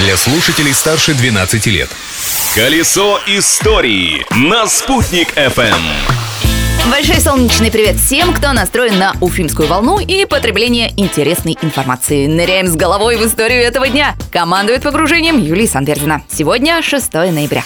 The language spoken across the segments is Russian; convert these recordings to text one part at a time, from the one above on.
для слушателей старше 12 лет. Колесо истории на «Спутник FM. Большой солнечный привет всем, кто настроен на уфимскую волну и потребление интересной информации. Ныряем с головой в историю этого дня. Командует погружением Юлия Санвердина. Сегодня 6 ноября.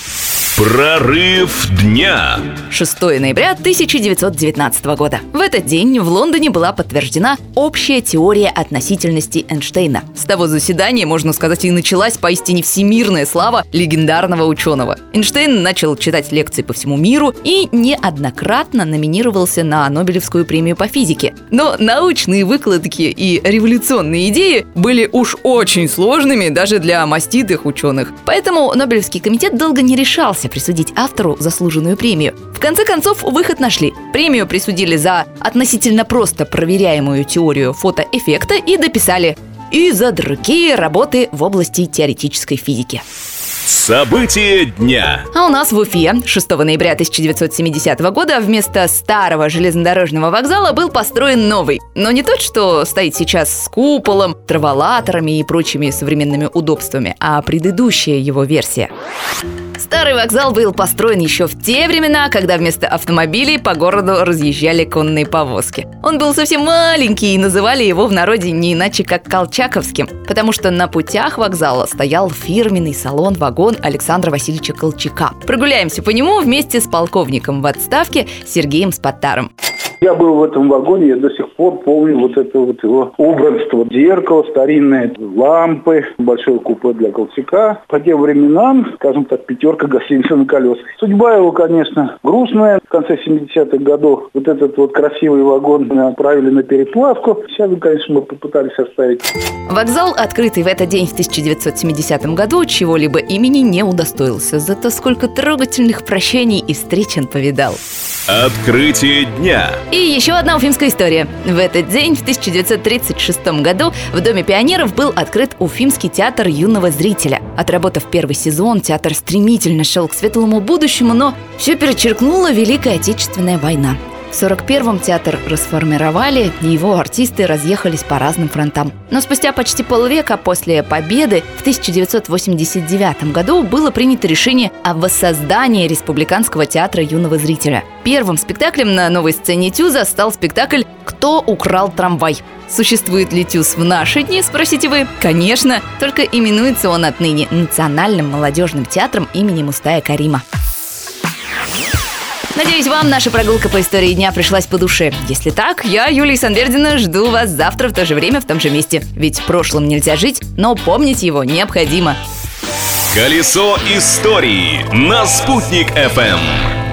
Прорыв дня. 6 ноября 1919 года. В этот день в Лондоне была подтверждена общая теория относительности Эйнштейна. С того заседания, можно сказать, и началась поистине всемирная слава легендарного ученого. Эйнштейн начал читать лекции по всему миру и неоднократно номинировался на Нобелевскую премию по физике. Но научные выкладки и революционные идеи были уж очень сложными даже для маститых ученых. Поэтому Нобелевский комитет долго не решался собирался присудить автору заслуженную премию. В конце концов, выход нашли. Премию присудили за относительно просто проверяемую теорию фотоэффекта и дописали и за другие работы в области теоретической физики. События дня. А у нас в Уфе 6 ноября 1970 года вместо старого железнодорожного вокзала был построен новый. Но не тот, что стоит сейчас с куполом, траволаторами и прочими современными удобствами, а предыдущая его версия. Старый вокзал был построен еще в те времена, когда вместо автомобилей по городу разъезжали конные повозки. Он был совсем маленький и называли его в народе не иначе как Колчаковским, потому что на путях вокзала стоял фирменный салон-вагон Александра Васильевича Колчака. Прогуляемся по нему вместе с полковником в отставке Сергеем Спаттаром. Я был в этом вагоне, я до сих пор помню вот это вот его убранство. Зеркало, старинные лампы, большое купе для Колчака. По тем временам, скажем так, пятерка гостиницы на колесах. Судьба его, конечно, грустная. В конце 70-х годов вот этот вот красивый вагон отправили на переплавку. Сейчас, конечно, мы попытались оставить. Вокзал, открытый в этот день в 1970 году, чего-либо имени не удостоился. Зато сколько трогательных прощений и встреч он повидал. Открытие дня. И еще одна уфимская история. В этот день, в 1936 году, в Доме пионеров был открыт Уфимский театр юного зрителя. Отработав первый сезон, театр стремительно шел к светлому будущему, но все перечеркнула Великая Отечественная война. В 41-м театр расформировали, и его артисты разъехались по разным фронтам. Но спустя почти полвека после победы в 1989 году было принято решение о воссоздании Республиканского театра юного зрителя. Первым спектаклем на новой сцене Тюза стал спектакль «Кто украл трамвай?». Существует ли Тюз в наши дни, спросите вы? Конечно, только именуется он отныне Национальным молодежным театром имени Мустая Карима. Надеюсь, вам наша прогулка по истории дня пришлась по душе. Если так, я, Юлия Санвердина, жду вас завтра в то же время в том же месте. Ведь прошлым нельзя жить, но помнить его необходимо. Колесо истории на «Спутник FM.